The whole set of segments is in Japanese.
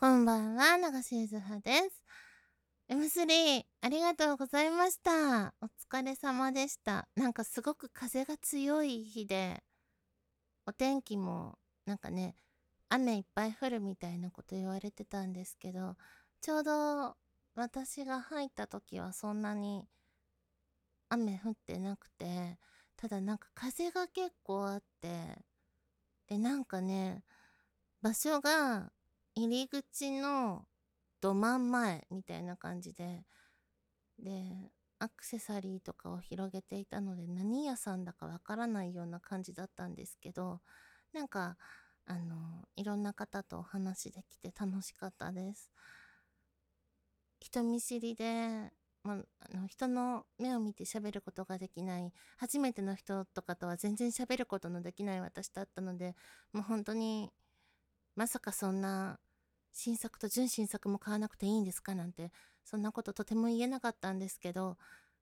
こんばんは、長しゆずはです。M3、ありがとうございました。お疲れ様でした。なんかすごく風が強い日で、お天気もなんかね、雨いっぱい降るみたいなこと言われてたんですけど、ちょうど私が入った時はそんなに雨降ってなくて、ただなんか風が結構あって、で、なんかね、場所が入り口のど真ん前みたいな感じで、で、アクセサリーとかを広げていたので何屋さんだかわからないような感じだったんですけど、なんか、あの、いろんな方とお話できて楽しかったです。人見知りで、まあの人の目を見て喋ることができない初めての人とかとは全然喋ることのできない私だったのでもう本当にまさかそんな新作と純新作も買わなくていいんですか？なんてそんなこととても言えなかったんですけど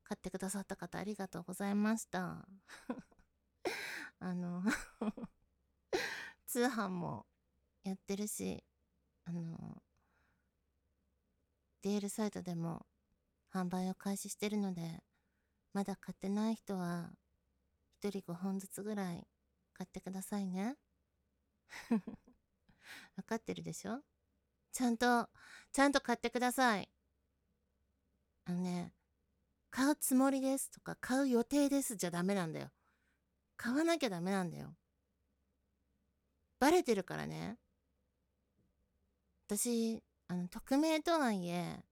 買ってくださった方ありがとうございました あの通販もやってるしあのデールサイトでも販売を開始してるので、まだ買ってない人は、一人5本ずつぐらい買ってくださいね。わかってるでしょ？ちゃんと、ちゃんと買ってください。あのね、買うつもりですとか買う予定ですじゃダメなんだよ。買わなきゃダメなんだよ。バレてるからね。私、あの、匿名とはいえ、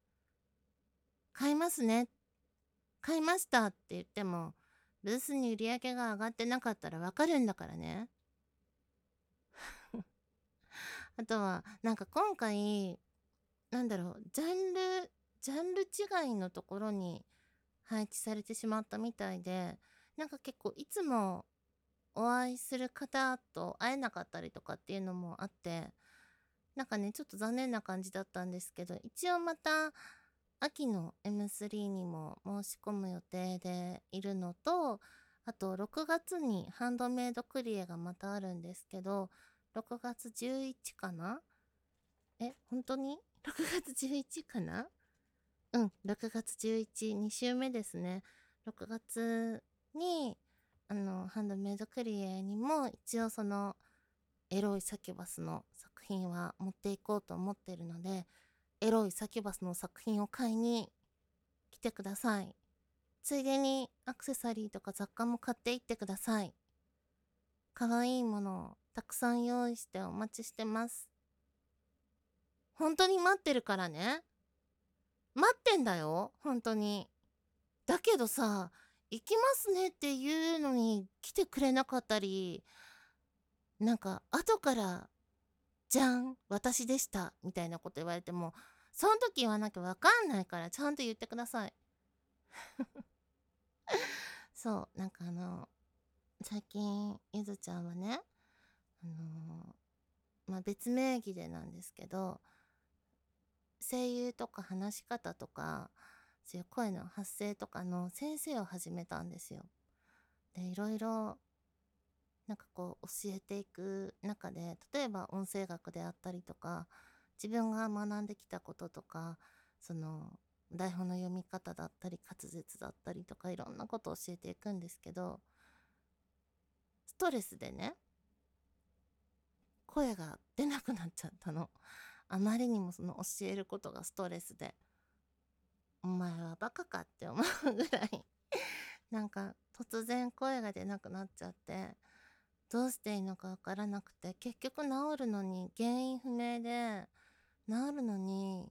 買いますね。買いましたって言っても、ブースに売り上げが上がってなかったらわかるんだからね。あとは、なんか今回、なんだろう、ジャンル、ジャンル違いのところに配置されてしまったみたいで、なんか結構いつもお会いする方と会えなかったりとかっていうのもあって、なんかね、ちょっと残念な感じだったんですけど、一応また秋の M3 にも申し込む予定でいるのと、あと6月にハンドメイドクリエがまたあるんですけど、6月11かな？え、本当に ?6 月11かな？うん、6月11、2週目ですね。6月に、あの、ハンドメイドクリエにも一応その、エロいサキュバスの作品は持っていこうと思ってるので、エロいサキュバスの作品を買いに来てください。ついでにアクセサリーとか雑貨も買っていってください。可愛いものをたくさん用意してお待ちしてます。本当に待ってるからね。待ってんだよ、本当に。だけどさ、行きますねっていうのに来てくれなかったり、なんか後からじゃん私でしたみたいなこと言われてもその時言わなきゃわかんないからちゃんと言ってください そうなんかあの最近ゆずちゃんはねあのまあ別名義でなんですけど声優とか話し方とかそういう声の発声とかの先生を始めたんですよ。でいろいろなんかこう教えていく中で例えば音声学であったりとか自分が学んできたこととかその台本の読み方だったり滑舌だったりとかいろんなことを教えていくんですけどストレスでね声が出なくなっちゃったの。あまりにもその教えることがストレスで。お前はバカかって思うぐらい。なんか突然声が出なくなっちゃって。どうしていいのかわからなくて。結局治るのに原因不明で。治るのに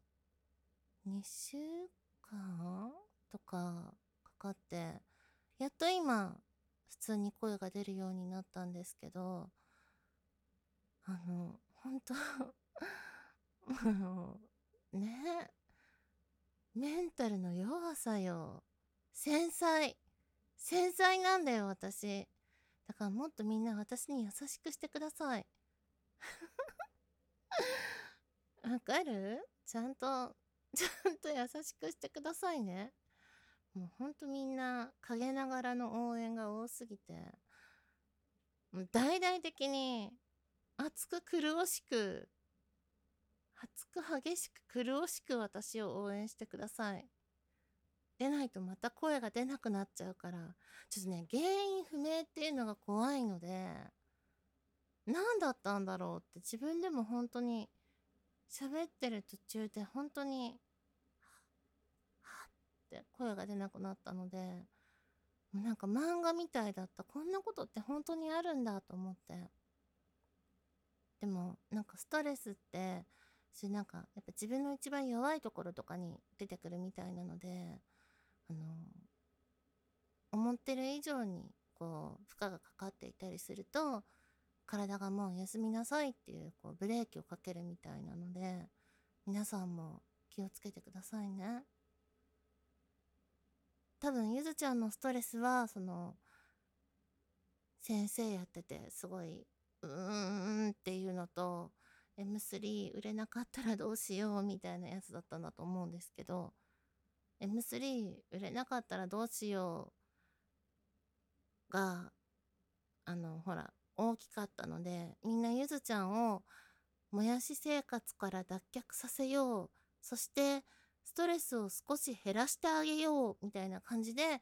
2週間とかかかって。やっと今普通に声が出るようになったんですけど。あの本当 あのねメンタルの弱さよ。繊細。繊細なんだよ私。だからもっとみんな私に優しくしてください。わかる？ちゃんと、ちゃんと優しくしてくださいね。もうほんとみんな陰ながらの応援が多すぎて、もう大々的に熱く苦しく熱く激しく苦しく私を応援してください。出ないとまた声が出なくなっちゃうから、ちょっとね、原因不明っていうのが怖いので、何だったんだろうって自分でも本当に喋ってる途中で本当に、はっって声が出なくなったので、もうなんか漫画みたいだった。こんなことって本当にあるんだと思って。でも、なんかストレスって、それなんか、やっぱ自分の一番弱いところとかに出てくるみたいなので、あの、思ってる以上に、こう、負荷がかかっていたりすると、体がもう休みなさいっていう、こう、ブレーキをかけるみたいなので、皆さんも気をつけてくださいね。多分、ゆずちゃんのストレスは、その、先生やってて、すごい、うーんっていうのと、M3 売れなかったらどうしようみたいなやつだったんだと思うんですけど、M3 売れなかったらどうしようが、あの、ほら、大きかったので、みんなゆずちゃんをもやし生活から脱却させよう。そして、ストレスを少し減らしてあげよう。みたいな感じで、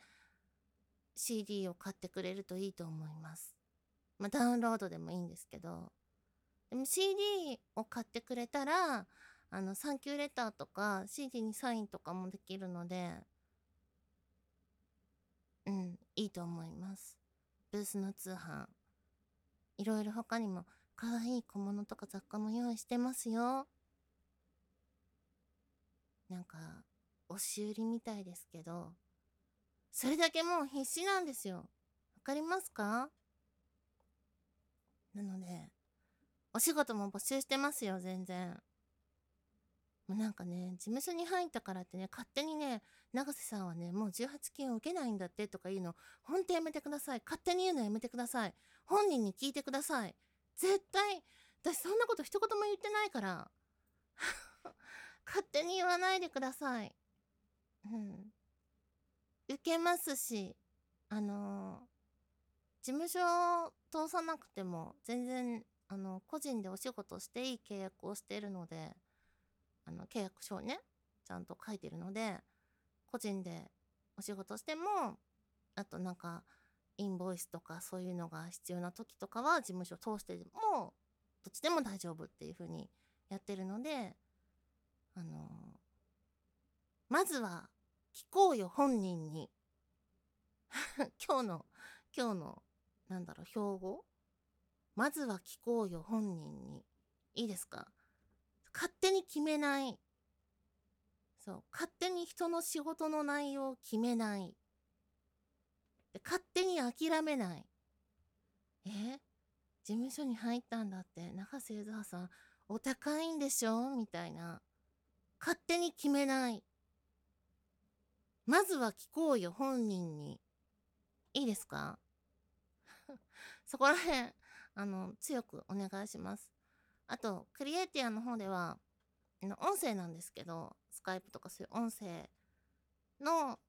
CD を買ってくれるといいと思います。まあ、ダウンロードでもいいんですけど。でも CD を買ってくれたら、あの、サンキューレターとか CD にサインとかもできるので、うん、いいと思います。ブースの通販。いろいろ他にも可愛い小物とか雑貨も用意してますよ。なんか、押し売りみたいですけど、それだけもう必死なんですよ。わかりますか？なので、お仕事も募集してますよ、全然。もうなんかね、事務所に入ったからってね、勝手にね、永瀬さんはね、もう18金を受けないんだってとか言うの、ほんとやめてください。勝手に言うのやめてください。本人に聞いてください。絶対、私そんなこと一言も言ってないから。勝手に言わないでください。うん。受けますし、あのー、事務所を通さなくても、全然、あの、個人でお仕事していい契約をしているので、あの、契約書をね、ちゃんと書いてるので、個人でお仕事しても、あとなんか、インボイスとかそういうのが必要な時とかは事務所を通しても、どっちでも大丈夫っていう風にやってるので、あの、まずは聞こうよ本人に。今日の、今日の、なんだろう、標語？まずは聞こうよ本人に。いいですか？勝手に決めない。そう。勝手に人の仕事の内容を決めない。で勝手に諦めない。え？事務所に入ったんだって、中瀬ゆずはさん、お高いんでしょ？みたいな。勝手に決めない。まずは聞こうよ、本人に。いいですか？そこら辺、あの、強くお願いします。あと、クリエイティアの方では、音声なんですけど、スカイプとかそういう音声の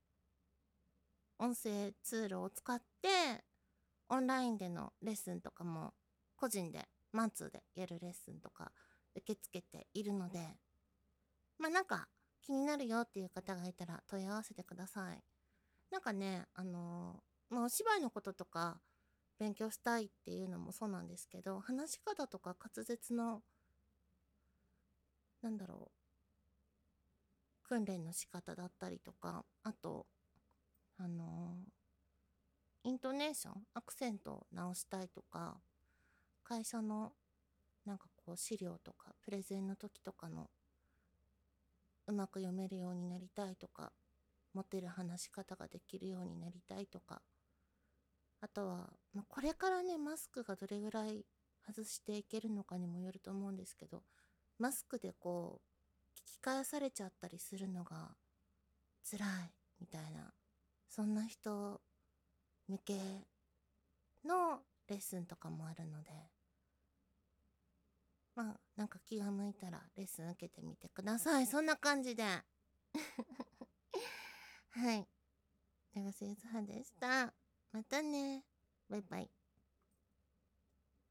音声ツールを使って、オンラインでのレッスンとかも、個人で、マンツーでやるレッスンとか受け付けているので、まあなんか気になるよっていう方がいたら問い合わせてください。なんかね、あのー、まあお芝居のこととか、勉強したいっていうのもそうなんですけど、話し方とか滑舌の、なんだろう、訓練の仕方だったりとか、あと、あの、イントネーション、アクセントを直したいとか、会社のなんかこう資料とかプレゼンの時とかのうまく読めるようになりたいとか、持てる話し方ができるようになりたいとか、あとは、まあ、これからね、マスクがどれぐらい外していけるのかにもよると思うんですけど、マスクでこう、聞き返されちゃったりするのが辛いみたいな、そんな人向けのレッスンとかもあるので、まあ、なんか気が向いたらレッスン受けてみてください。そんな感じで。はい。長瀬ゆずはでした。またね。バイバイ。